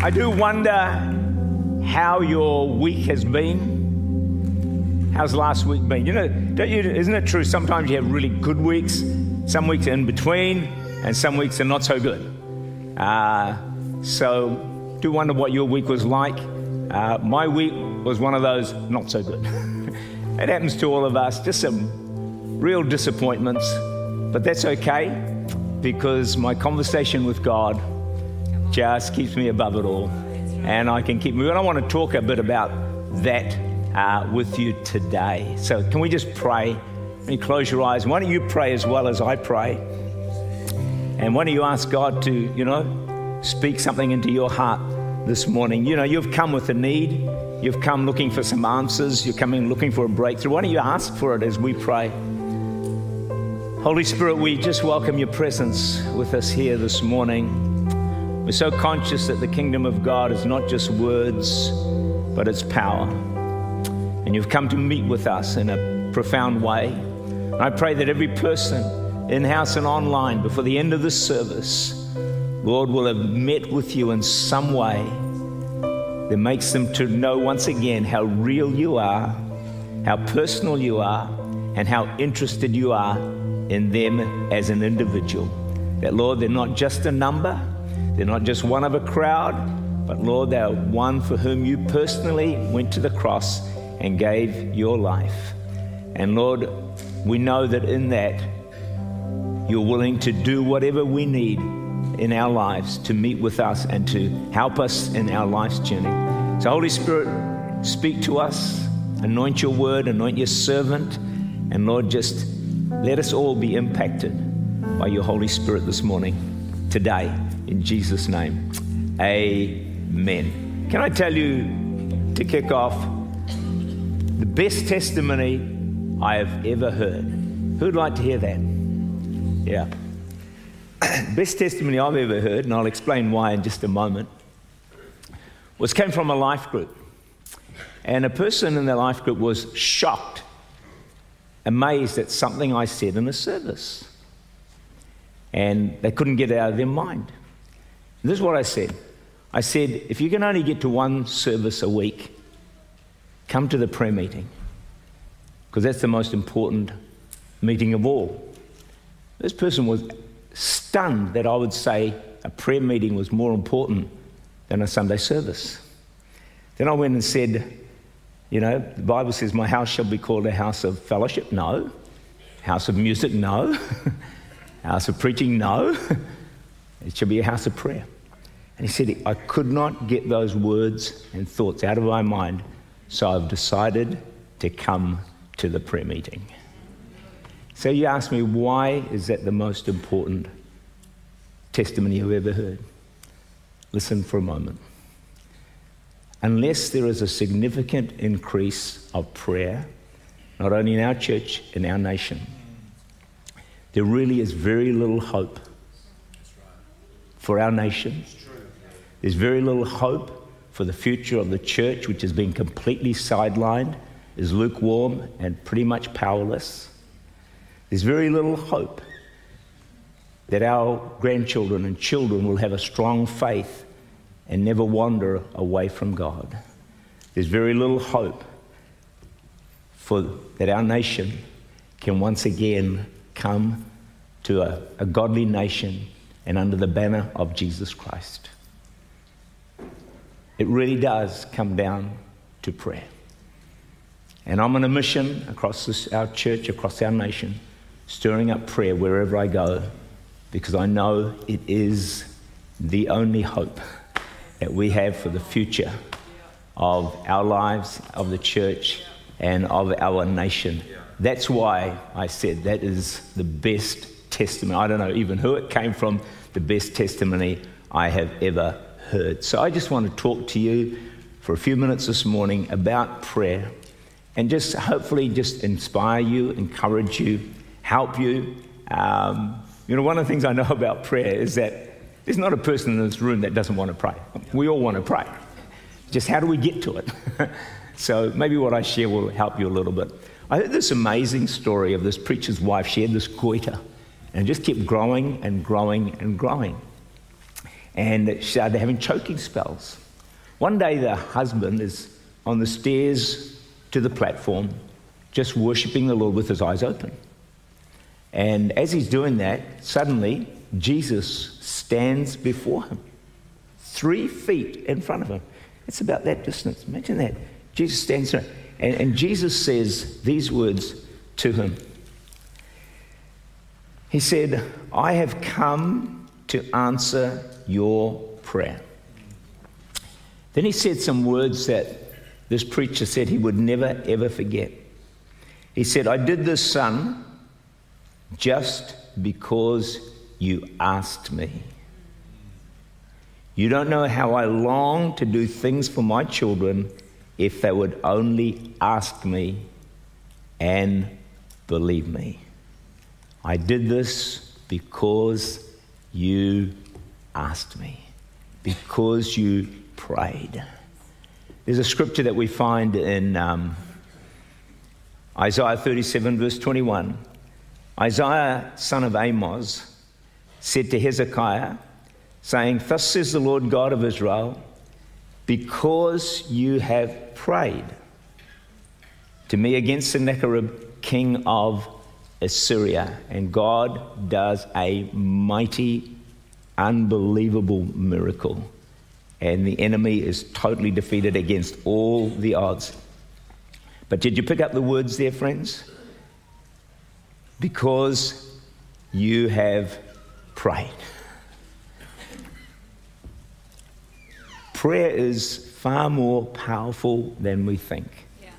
I do wonder how your week has been. How's last week been? You know, don't you, isn't it true? Sometimes you have really good weeks, some weeks are in between, and some weeks are not so good. Uh, so, do wonder what your week was like. Uh, my week was one of those not so good. it happens to all of us, just some real disappointments, but that's okay because my conversation with God just keeps me above it all. And I can keep moving. I want to talk a bit about that uh, with you today. So, can we just pray? You close your eyes, why don't you pray as well as I pray? And why don't you ask God to, you know, speak something into your heart this morning? You know, you've come with a need, you've come looking for some answers, you're coming looking for a breakthrough. Why don't you ask for it as we pray? Holy Spirit, we just welcome your presence with us here this morning. We're so conscious that the kingdom of God is not just words, but it's power. And you've come to meet with us in a profound way. And I pray that every person in house and online before the end of this service, Lord, will have met with you in some way that makes them to know once again how real you are, how personal you are, and how interested you are in them as an individual. That, Lord, they're not just a number, they're not just one of a crowd, but Lord, they are one for whom you personally went to the cross and gave your life. And Lord, we know that in that you're willing to do whatever we need in our lives to meet with us and to help us in our life's journey. So, Holy Spirit, speak to us, anoint your word, anoint your servant, and Lord, just let us all be impacted by your Holy Spirit this morning, today. In Jesus' name, amen. Can I tell you to kick off the best testimony I have ever heard? Who'd like to hear that? Yeah. best testimony I've ever heard, and I'll explain why in just a moment, was came from a life group. And a person in the life group was shocked, amazed at something I said in a service. And they couldn't get it out of their mind. This is what I said. I said, if you can only get to one service a week, come to the prayer meeting, because that's the most important meeting of all. This person was stunned that I would say a prayer meeting was more important than a Sunday service. Then I went and said, you know, the Bible says, My house shall be called a house of fellowship. No. House of music. No. house of preaching. No. It should be a house of prayer. And he said, I could not get those words and thoughts out of my mind, so I've decided to come to the prayer meeting. So you ask me, why is that the most important testimony you've ever heard? Listen for a moment. Unless there is a significant increase of prayer, not only in our church, in our nation, there really is very little hope for our nation. There's very little hope for the future of the church, which has been completely sidelined, is lukewarm and pretty much powerless. There's very little hope that our grandchildren and children will have a strong faith and never wander away from God. There's very little hope for that our nation can once again come to a, a godly nation and under the banner of Jesus Christ. It really does come down to prayer. And I'm on a mission across this, our church, across our nation, stirring up prayer wherever I go, because I know it is the only hope that we have for the future of our lives, of the church, and of our nation. That's why I said that is the best testimony. I don't know even who it came from, the best testimony I have ever heard. So I just want to talk to you for a few minutes this morning about prayer and just hopefully just inspire you, encourage you, help you. Um, you know, one of the things I know about prayer is that there's not a person in this room that doesn't want to pray. We all want to pray. Just how do we get to it? so maybe what I share will help you a little bit. I heard this amazing story of this preacher's wife. She had this goiter and just kept growing and growing and growing. and she started having choking spells. One day, the husband is on the stairs to the platform, just worshiping the Lord with his eyes open. And as he's doing that, suddenly Jesus stands before him, three feet in front of him. It's about that distance. Imagine that. Jesus stands there, and, and Jesus says these words to him. He said, I have come to answer your prayer. Then he said some words that this preacher said he would never ever forget. He said, I did this, son, just because you asked me. You don't know how I long to do things for my children if they would only ask me and believe me. I did this because you asked me, because you prayed. There's a scripture that we find in um, Isaiah 37, verse 21. Isaiah, son of Amos, said to Hezekiah, saying, Thus says the Lord God of Israel, because you have prayed to me against Sennacherib, king of Assyria, and God does a mighty, unbelievable miracle. And the enemy is totally defeated against all the odds. But did you pick up the words there, friends? because you have prayed. Prayer is far more powerful than we think. Yeah.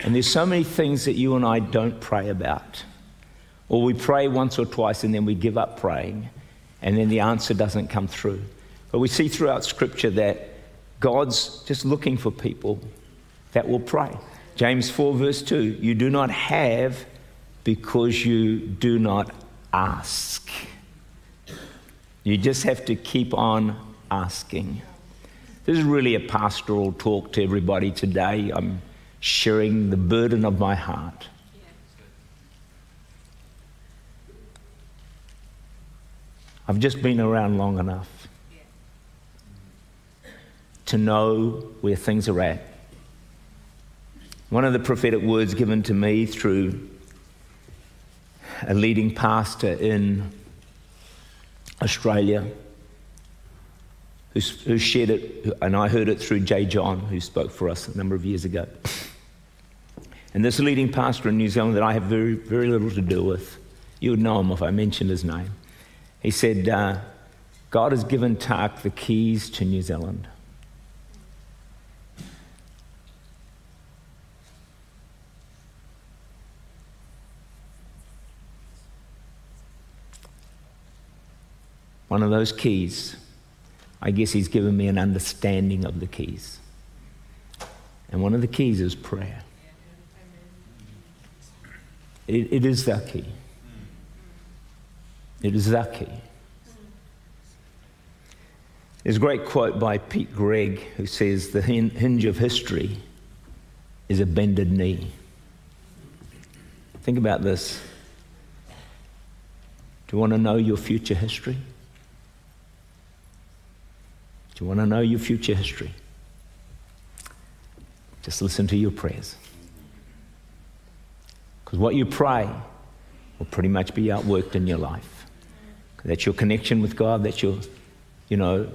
And there's so many things that you and I don't pray about. Or we pray once or twice and then we give up praying, and then the answer doesn't come through. But we see throughout Scripture that God's just looking for people that will pray. James 4, verse 2 You do not have because you do not ask. You just have to keep on asking. This is really a pastoral talk to everybody today. I'm sharing the burden of my heart. I've just been around long enough to know where things are at. One of the prophetic words given to me through a leading pastor in Australia who, who shared it, and I heard it through J.John, who spoke for us a number of years ago. And this leading pastor in New Zealand that I have very, very little to do with, you would know him if I mentioned his name. He said, uh, God has given Tark the keys to New Zealand. one of those keys, I guess he's given me an understanding of the keys. And one of the keys is prayer. It, it is the key. It is the. There's a great quote by Pete Greig who says, The hinge of history is a bended knee. Think about this. Do you want to know your future history? Do you want to know your future history? Just listen to your prayers. Because what you pray will pretty much be outworked in your life. That's your connection with God. That's your, you know,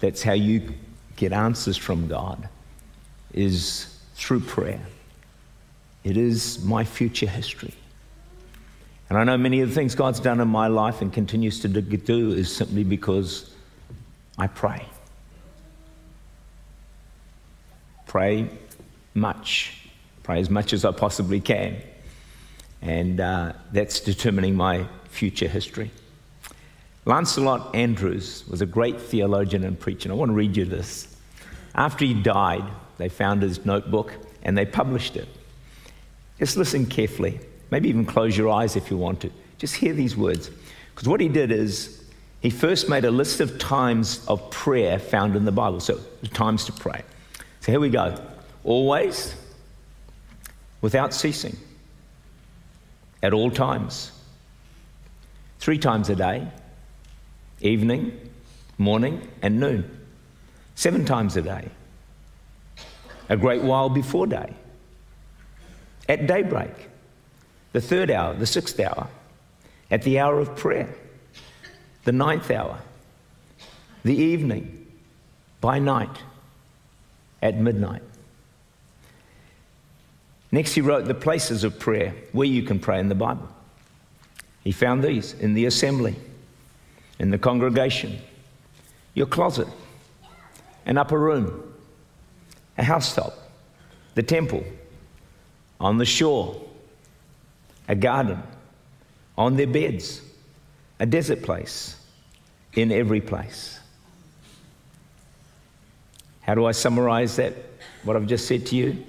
that's how you get answers from God, is through prayer. It is my future history. And I know many of the things God's done in my life and continues to do is simply because I pray. Pray much. Pray as much as I possibly can. And uh, that's determining my future history. Lancelot Andrewes was a great theologian and preacher. And I want to read you this. After he died, they found his notebook and they published it. Just listen carefully. Maybe even close your eyes if you want to. Just hear these words. Because what he did is he first made a list of times of prayer found in the Bible. So, times to pray. So, here we go. Always, without ceasing, at all times, three times a day, evening, morning and noon, seven times a day, a great while before day, at daybreak, the third hour, the sixth hour, at the hour of prayer, the ninth hour, the evening, by night, at midnight. Next, he wrote the places of prayer where you can pray in the Bible. He found these in the assembly, in the congregation, your closet, an upper room, a housetop, the temple, on the shore, a garden, on their beds, a desert place, in every place. How do I summarize that? What I've just said to you?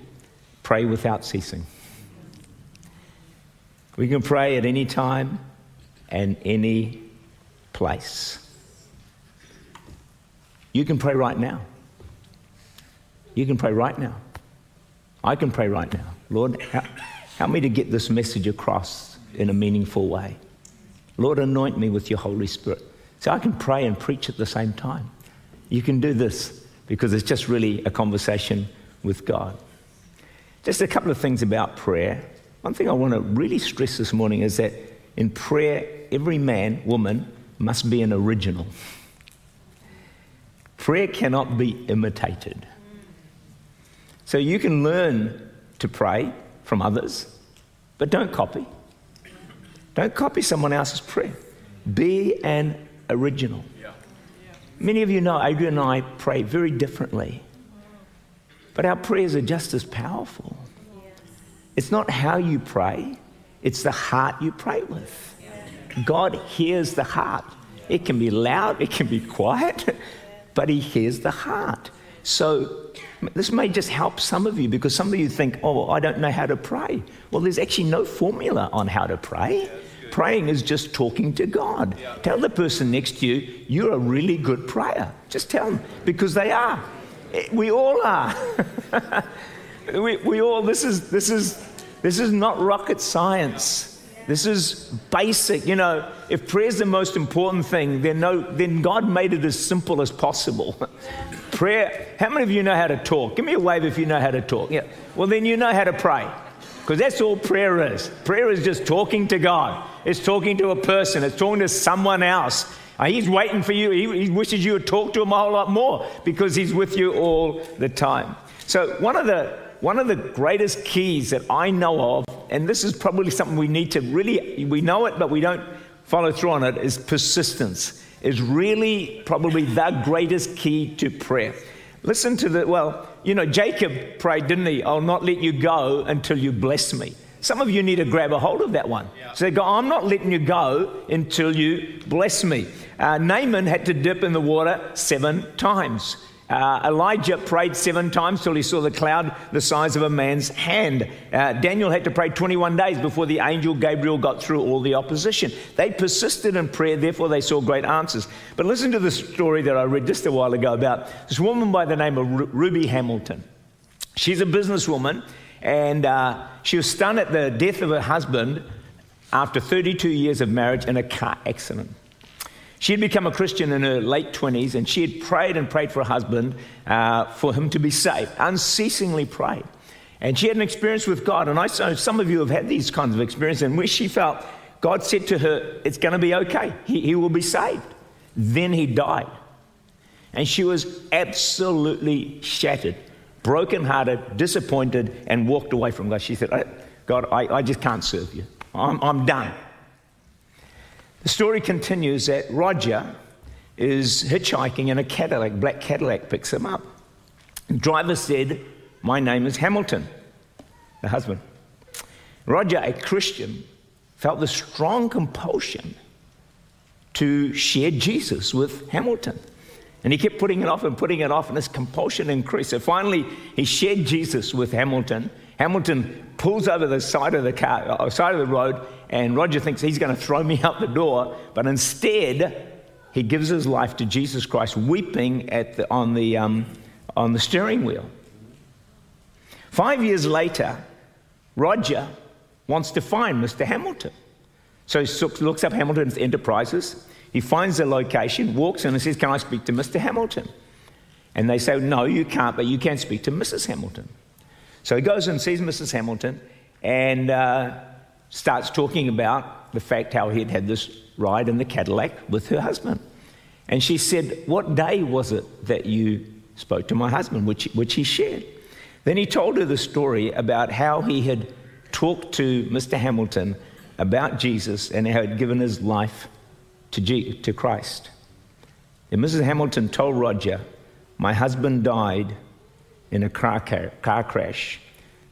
Pray without ceasing. We can pray at any time and any place. You can pray right now. You can pray right now. I can pray right now. Lord, help me to get this message across in a meaningful way. Lord, anoint me with your Holy Spirit. So I can pray and preach at the same time. You can do this because it's just really a conversation with God. Just a couple of things about prayer. One thing I want to really stress this morning is that in prayer, every man, woman must be an original. Prayer cannot be imitated. So you can learn to pray from others, but don't copy. Don't copy someone else's prayer. Be an original. Many of you know Adrian and I pray very differently, but our prayers are just as powerful. It's not how you pray, it's the heart you pray with. God hears the heart. It can be loud, it can be quiet, but He hears the heart. So, this may just help some of you because some of you think, oh, I don't know how to pray. Well, there's actually no formula on how to pray. Praying is just talking to God. Tell the person next to you, you're a really good prayer. Just tell them, because they are. Eh, we all are. we, we all, this is, this, is, this is not rocket science. This is basic. You know, if prayer is the most important thing, then, no, then God made it as simple as possible. prayer, how many of you know how to talk? Give me a wave if you know how to talk. Yeah. Well, then you know how to pray. Because that's all prayer is. Prayer is just talking to God, it's talking to a person, it's talking to someone else. Uh, he's waiting for you. He, he wishes you would talk to him a whole lot more because he's with you all the time. So, one of the one of the greatest keys that I know of, and this is probably something we need to really, we know it, but we don't follow through on it, is persistence, is really probably the greatest key to prayer. Listen to the, well, you know, Jacob prayed, didn't he? I'll not let you go until you bless me. Some of you need to grab a hold of that one. Yeah. Say, God, I'm not letting you go until you bless me. Uh, Naaman had to dip in the water seven times. Uh, Elijah prayed seven times till he saw the cloud the size of a man's hand. Uh, Daniel had to pray 21 days before the angel Gabriel got through all the opposition. They persisted in prayer, therefore, they saw great answers. But listen to the story that I read just a while ago about this woman by the name of Ruby Hamilton. She's a businesswoman, and uh, she was stunned at the death of her husband after 32 years of marriage in a car accident. She had become a Christian in her late 20s and she had prayed and prayed for her husband uh, for him to be saved, unceasingly prayed. And she had an experience with God. And I know some of you have had these kinds of experiences in which she felt God said to her, It's going to be okay. He, he will be saved. Then he died. And she was absolutely shattered, brokenhearted, disappointed, and walked away from God. She said, God, I, I just can't serve you. I'm, I'm done. The story continues that Roger is hitchhiking in a Cadillac, black Cadillac picks him up. The driver said, My name is Hamilton, the husband. Roger, a Christian, felt the strong compulsion to share Jesus with Hamilton. And he kept putting it off and putting it off, and his compulsion increased. So finally, he shared Jesus with Hamilton. Hamilton pulls over the side of the car, uh, side of the road, and Roger thinks he's going to throw me out the door, but instead, he gives his life to Jesus Christ, weeping at the, on, the, um, on the steering wheel. Five years later, Roger wants to find Mr. Hamilton. So he looks up Hamilton's enterprises. He finds the location, walks in, and says, Can I speak to Mr. Hamilton? And they say, No, you can't, but you can speak to Mrs. Hamilton. So he goes and sees Mrs. Hamilton and uh, starts talking about the fact how he'd had this ride in the Cadillac with her husband. And she said, What day was it that you spoke to my husband, which, which he shared? Then he told her the story about how he had talked to Mr. Hamilton about Jesus and how he'd given his life to, G- to Christ. And Mrs. Hamilton told Roger, My husband died in a car, car, car crash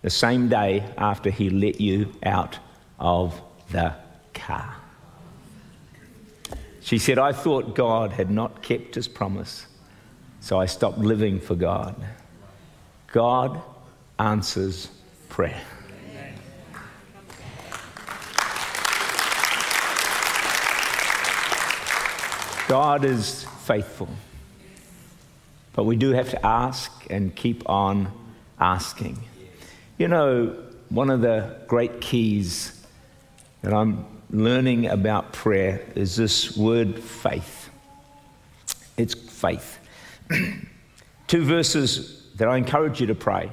the same day after he let you out of the car. She said, I thought God had not kept his promise, so I stopped living for God. God answers prayer. God is faithful. But we do have to ask and keep on asking. You know, one of the great keys that I'm learning about prayer is this word faith. It's faith. Two verses that I encourage you to pray.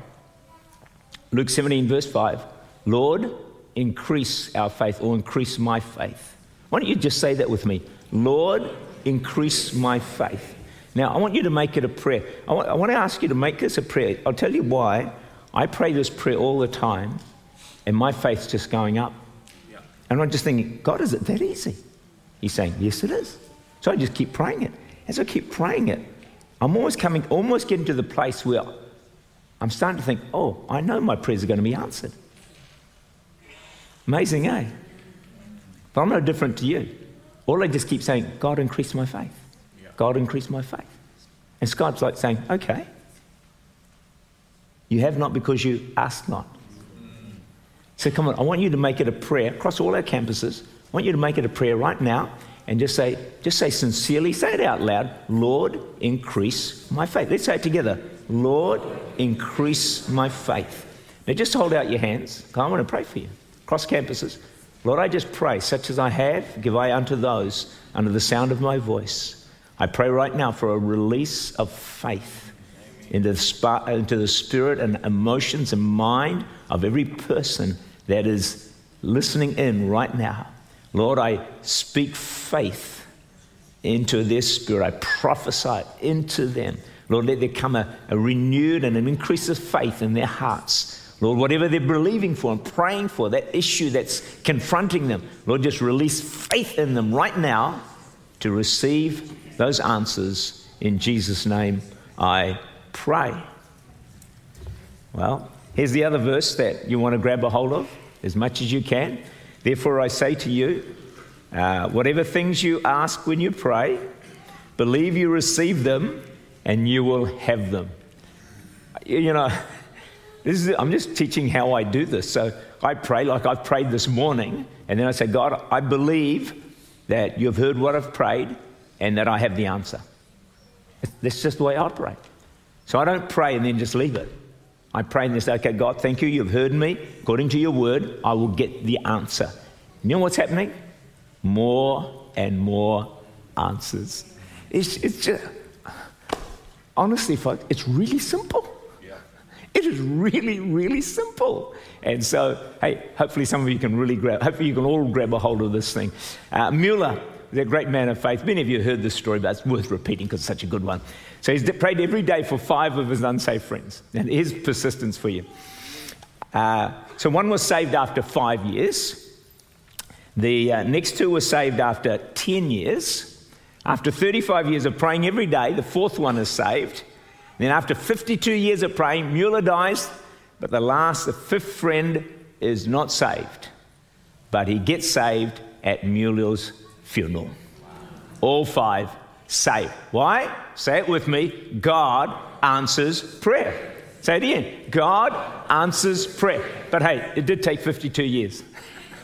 Luke 17, verse 5 Lord, increase our faith or increase my faith. Why don't you just say that with me? Lord, increase my faith. Now, I want you to make it a prayer. I want, I want to ask you to make this a prayer. I'll tell you why. I pray this prayer all the time, and my faith's just going up. And I'm just thinking, God, is it that easy? He's saying, Yes, it is. So I just keep praying it. As I keep praying it, I'm almost coming, almost getting to the place where I'm starting to think, oh, I know my prayers are going to be answered. Amazing, eh? But I'm no different to you. All I just keep saying, God, increase my faith. God, increase my faith. And Skype's like saying, okay. You have not because you ask not. So come on, I want you to make it a prayer across all our campuses. I want you to make it a prayer right now and just say, just say sincerely, say it out loud, Lord, increase my faith. Let's say it together. Lord, increase my faith. Now just hold out your hands. I want to pray for you. Across campuses. Lord, I just pray, such as I have, give I unto those under the sound of my voice. I pray right now for a release of faith into the, into the spirit and emotions and mind of every person that is listening in right now. Lord, I speak faith into their spirit. I prophesy into them. Lord, let there come a, a renewed and an increase of faith in their hearts Lord, whatever they're believing for and praying for, that issue that's confronting them, Lord, just release faith in them right now to receive those answers. In Jesus' name, I pray. Well, here's the other verse that you want to grab a hold of as much as you can. Therefore, I say to you, uh, whatever things you ask when you pray, believe you receive them and you will have them. You know, this is, I'm just teaching how I do this. So I pray like I've prayed this morning, and then I say, God, I believe that you've heard what I've prayed and that I have the answer. That's just the way I operate. So I don't pray and then just leave it. I pray and say, okay, God, thank you. You've heard me. According to your word, I will get the answer. You know what's happening? More and more answers. It's, it's just, honestly, folks, it's really simple. Yeah. It is really, really simple. And so, hey, hopefully some of you can really grab, hopefully you can all grab a hold of this thing. Uh, Mueller, the great man of faith, many of you heard this story, but it's worth repeating because it's such a good one. So he's prayed every day for five of his unsafe friends. And here's persistence for you. Uh, so one was saved after five years. The uh, next two were saved after 10 years. After 35 years of praying every day, the fourth one is saved. Then, after 52 years of praying, Mueller dies, but the last, the fifth friend, is not saved. But he gets saved at Mueller's funeral. All five saved. Why? Say it with me God answers prayer. Say it again God answers prayer. But hey, it did take 52 years.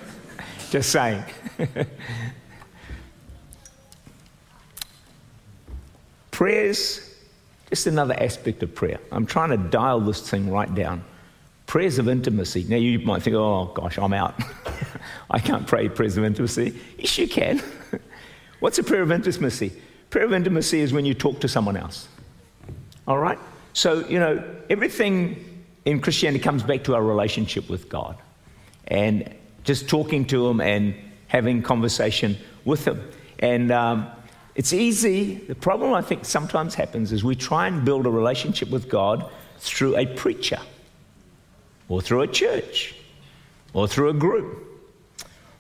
Just saying. Prayers just another aspect of prayer. I'm trying to dial this thing right down. Prayers of intimacy. Now, you might think, oh gosh, I'm out. I can't pray prayers of intimacy. Yes, you can. What's a prayer of intimacy? Prayer of intimacy is when you talk to someone else. All right? So, you know, everything in Christianity comes back to our relationship with God and just talking to Him and having conversation with Him. And um, it's easy. The problem I think sometimes happens is we try and build a relationship with God through a preacher or through a church or through a group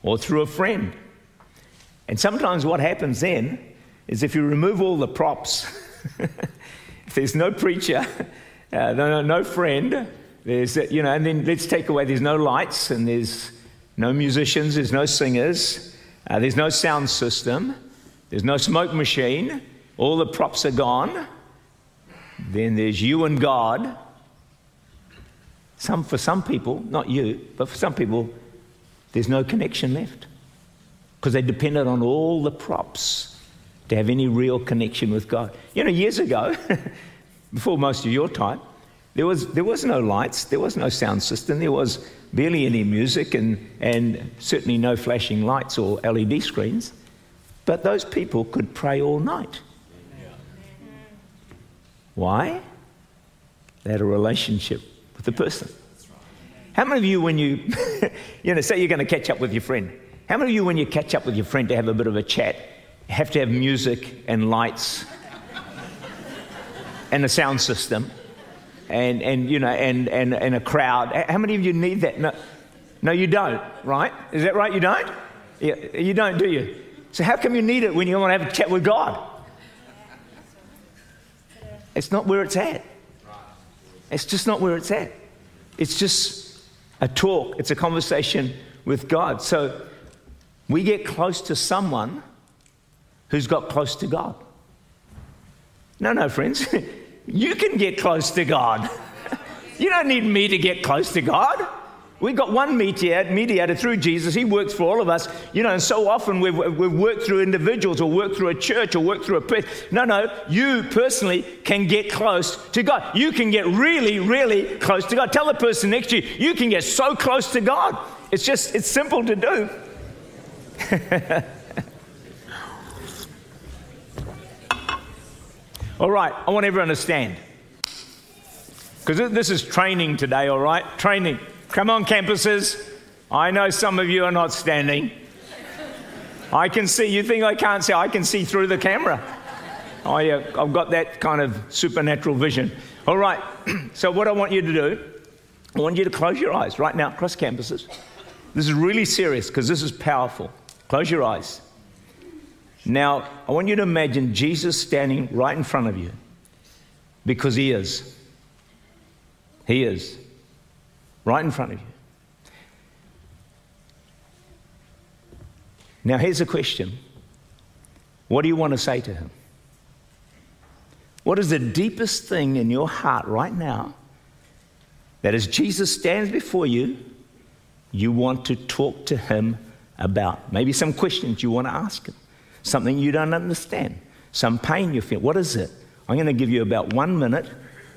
or through a friend. And sometimes what happens then is if you remove all the props, if there's no preacher, uh, no, no friend, there's, you know, and then let's take away there's no lights and there's no musicians, there's no singers, uh, there's no sound system, there's no smoke machine, all the props are gone. Then there's you and God. Some, for some people, not you, but for some people, there's no connection left because they depended on all the props to have any real connection with God. You know, years ago, before most of your time, there was, there was no lights, there was no sound system, there was barely any music, and, and certainly no flashing lights or LED screens. But those people could pray all night. Why? They had a relationship with the person. How many of you, when you, you know, say you're going to catch up with your friend, how many of you, when you catch up with your friend to have a bit of a chat, have to have music and lights and a sound system and, and you know, and, and, and a crowd? How many of you need that? No, no, you don't, right? Is that right? You don't? Yeah, you don't, do you? So how come you need it when you want to have a chat with God? It's not where it's at. It's just not where it's at. It's just a talk, it's a conversation with God. So we get close to someone who's got close to God. No, no, friends. you can get close to God. you don't need me to get close to God. We've got one mediator, mediator through Jesus. He works for all of us. You know, and so often we've, we've worked through individuals or worked through a church or worked through a person. No, no, you personally can get close to God. You can get really, really close to God. Tell the person next to you, you can get so close to God. It's just, it's simple to do. all right, I want everyone to stand. Because this is training today, all right? Training. Come on, campuses. I know some of you are not standing. I can see. You think I can't see? I can see through the camera. I, uh, I've got that kind of supernatural vision. All right. so, what I want you to do, I want you to close your eyes right now across campuses. This is really serious because this is powerful. Close your eyes. Now, I want you to imagine Jesus standing right in front of you because he is. He is right in front of you. Now, here's a question What do you want to say to him? What is the deepest thing in your heart right now that as Jesus stands before you, you want to talk to him about? Maybe some questions you want to ask him, something you don't understand, some pain you feel. What is it? I'm going to give you about one minute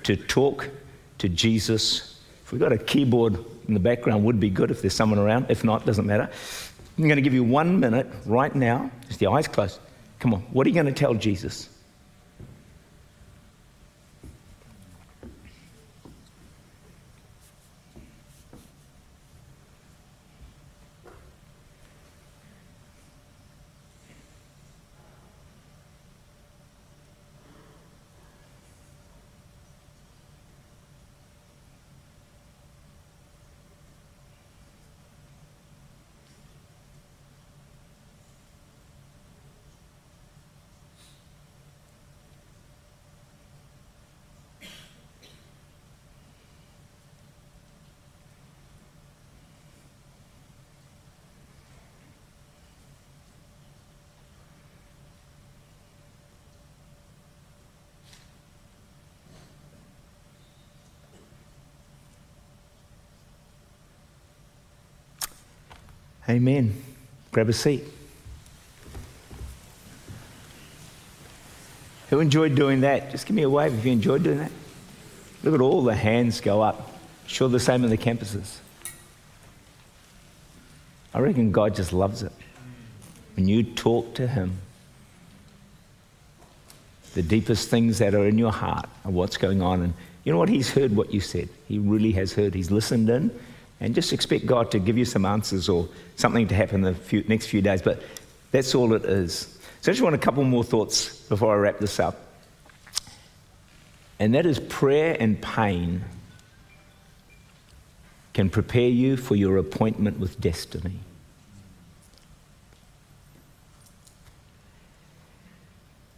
to talk to Jesus if we've got a keyboard in the background, would be good if there's someone around. If not, doesn't matter. I'm going to give you one minute right now, just the eyes closed. Come on, what are you going to tell Jesus? Amen. Grab a seat. Who enjoyed doing that? Just give me a wave if you enjoyed doing that. Look at all the hands go up. Sure, the same in the campuses. I reckon God just loves it. When you talk to Him the deepest things that are in your heart of what's going on. And you know what? He's heard what you said. He really has heard. He's listened in. And just expect God to give you some answers or something to happen in the few, next few days. But that's all it is. So I just want a couple more thoughts before I wrap this up. And that is prayer and pain can prepare you for your appointment with destiny.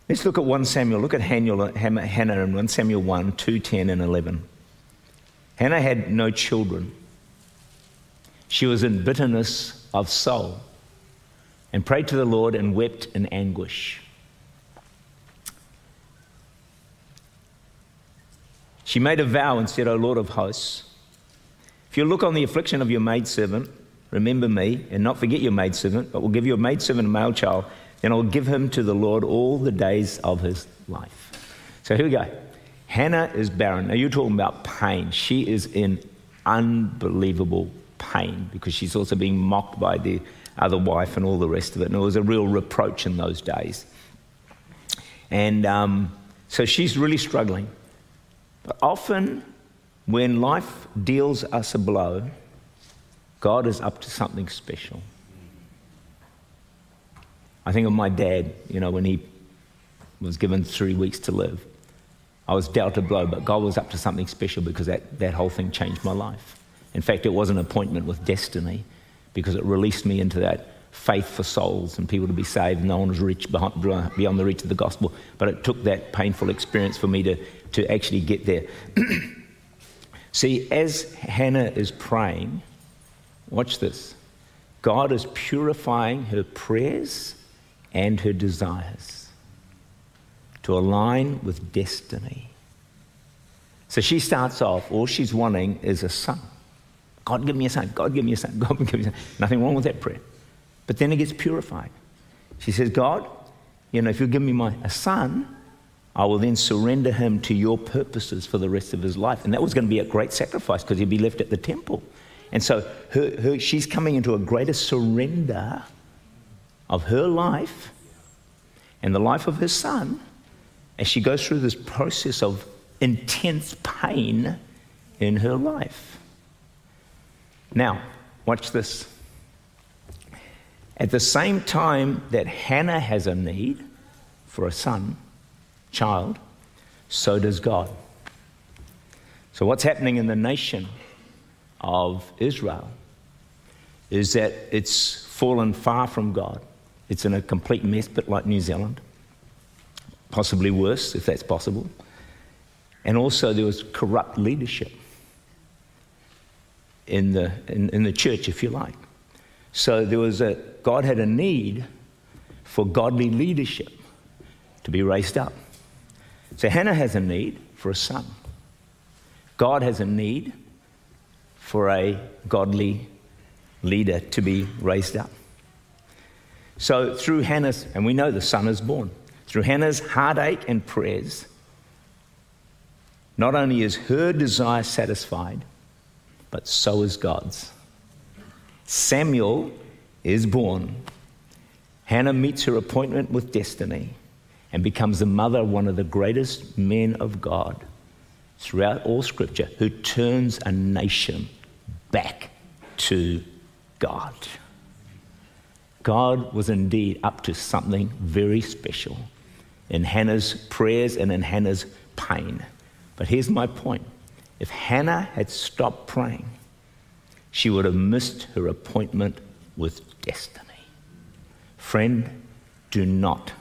Let's look at 1 Samuel. Look at Hannah in 1 Samuel 1, 2, 10, and 11. Hannah had no children. She was in bitterness of soul and prayed to the Lord and wept in anguish. She made a vow and said, O Lord of hosts, if you look on the affliction of your maidservant, remember me, and not forget your maidservant, but will give your maidservant a male child and I'll give him to the Lord all the days of his life. So here we go. Hannah is barren. Now you're talking about pain. She is in unbelievable pain because she's also being mocked by the other wife and all the rest of it. And it was a real reproach in those days. And um, so she's really struggling. But often, when life deals us a blow, God is up to something special. I think of my dad, you know, when he was given three weeks to live. I was dealt a blow, but God was up to something special because that, that whole thing changed my life. In fact, it was an appointment with destiny because it released me into that faith for souls and people to be saved. No one was rich beyond the reach of the gospel, but it took that painful experience for me to, to actually get there. See, as Hannah is praying, watch this God is purifying her prayers and her desires to align with destiny. So she starts off, all she's wanting is a son. God, give me a son. God, give me a son. God, give me a son. Nothing wrong with that prayer. But then it gets purified. She says, God, you know, if you give me my, a son, I will then surrender him to your purposes for the rest of his life. And that was going to be a great sacrifice because he'd be left at the temple. And so her, her, she's coming into a greater surrender of her life and the life of her son as she goes through this process of intense pain in her life. Now, watch this. At the same time that Hannah has a need for a son, child, so does God. So, what's happening in the nation of Israel is that it's fallen far from God. It's in a complete mess, but like New Zealand. Possibly worse, if that's possible. And also, there was corrupt leadership in the, in, in the church, if you like. So, there was a, God had a need for godly leadership to be raised up. So, Hannah has a need for a son. God has a need for a godly leader to be raised up. So, through Hannah's, and we know the son is born, through Hannah's heartache and prayers, not only is her desire satisfied, but so is God's. Samuel is born. Hannah meets her appointment with destiny and becomes the mother of one of the greatest men of God throughout all Scripture who turns a nation back to God. God was indeed up to something very special in Hannah's prayers and in Hannah's pain. But here's my point if Hannah had stopped praying, she would have missed her appointment with destiny. Friend, do not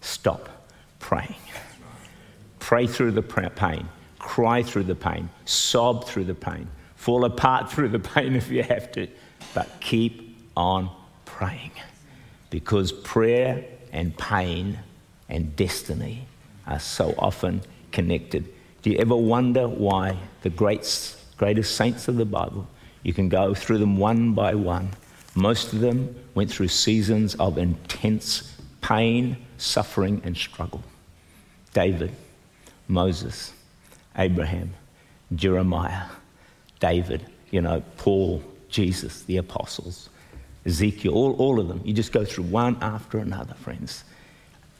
stop praying. Pray through the pain, cry through the pain, sob through the pain, fall apart through the pain if you have to, but keep on praying because prayer and pain and destiny are so often connected. Do you ever wonder why the great, greatest saints of the Bible, you can go through them one by one, most of them went through seasons of intense pain, suffering, and struggle. David, Moses, Abraham, Jeremiah, David, you know, Paul, Jesus, the apostles, Ezekiel, all, all of them. You just go through one after another, friends.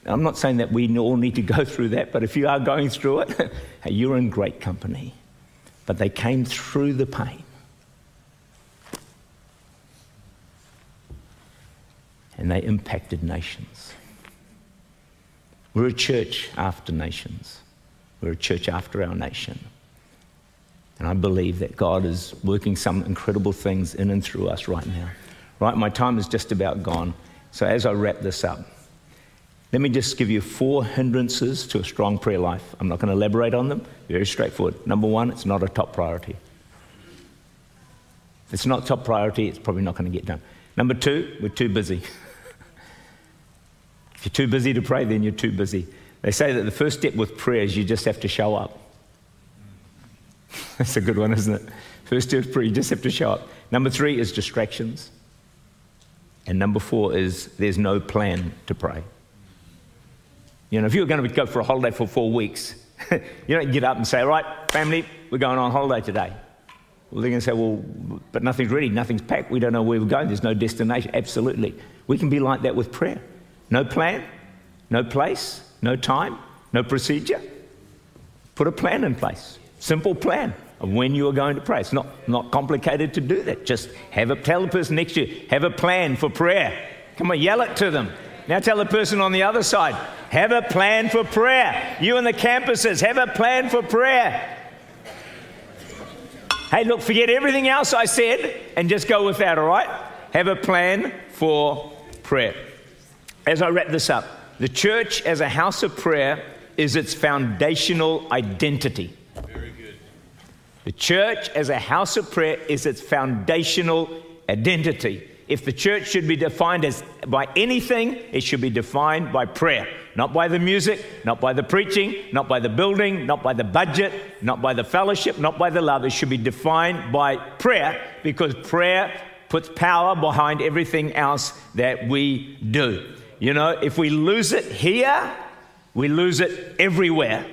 I'm not saying that we all need to go through that, but if you are going through it, you're in great company. But they came through the pain. And they impacted nations. We're a church after nations. We're a church after our nation. And I believe that God is working some incredible things in and through us right now. Right, my time is just about gone. So as I wrap this up, let me just give you four hindrances to a strong prayer life. I'm not going to elaborate on them, very straightforward. Number one, it's not a top priority. It's not top priority, it's probably not going to get done. Number two, we're too busy. if you're too busy to pray, then you're too busy. They say that the first step with prayer is you just have to show up. That's a good one, isn't it? First step is prayer, you just have to show up. Number three is distractions. And number four is there's no plan to pray. You know, if you were going to go for a holiday for four weeks, you don't get up and say, right, family, we're going on holiday today. Well, they're going to say, well, but nothing's ready, nothing's packed, we don't know where we're going, there's no destination. Absolutely. We can be like that with prayer. No plan, no place, no time, no procedure. Put a plan in place. Simple plan of when you are going to pray. It's not, not complicated to do that. Just have a tell the person next to you, have a plan for prayer. Come on, yell it to them. Now tell the person on the other side, have a plan for prayer. You and the campuses, have a plan for prayer. Hey, look, forget everything else I said and just go with that, all right? Have a plan for prayer. As I wrap this up, the church as a house of prayer is its foundational identity. Very good. The church as a house of prayer is its foundational identity. If the church should be defined as by anything, it should be defined by prayer. Not by the music, not by the preaching, not by the building, not by the budget, not by the fellowship, not by the love. It should be defined by prayer because prayer puts power behind everything else that we do. You know, if we lose it here, we lose it everywhere.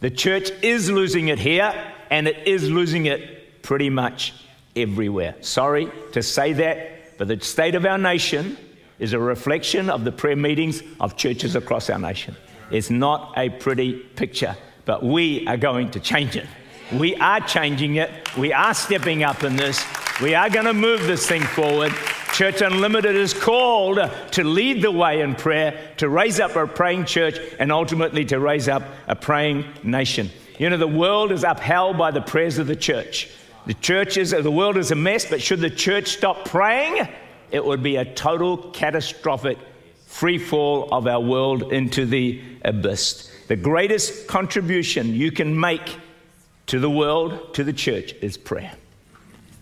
The church is losing it here, and it is losing it pretty much everywhere. Sorry to say that, but the state of our nation is a reflection of the prayer meetings of churches across our nation. It's not a pretty picture, but we are going to change it. We are changing it. We are stepping up in this. We are going to move this thing forward. Church Unlimited is called to lead the way in prayer, to raise up a praying church, and ultimately to raise up a praying nation. You know, the world is upheld by the prayers of the church. The church is, the world is a mess, but should the church stop praying, it would be a total catastrophic free fall of our world into the abyss. The greatest contribution you can make to the world, to the church, is prayer.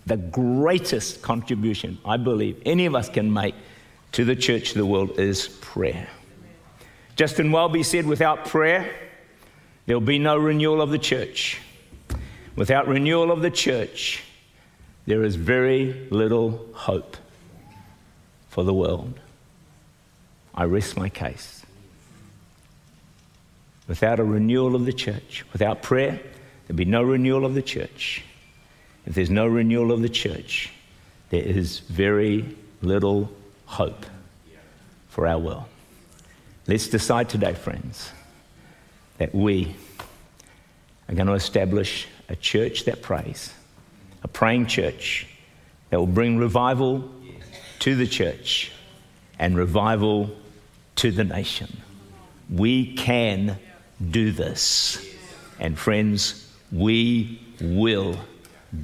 The greatest contribution I believe any of us can make to the church, to the world, is prayer. Justin Welby said, without prayer, there'll be no renewal of the church. Without renewal of the church, there is very little hope for the world. I rest my case. Without a renewal of the church, without prayer, there'll be no renewal of the church. If there's no renewal of the church, there is very little hope for our world. Let's decide today, friends, that we are going to establish a church that prays, a praying church that will bring revival to the church and revival to the nation. We can do this. And friends, we will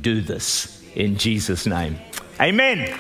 do this in Jesus' name. Amen.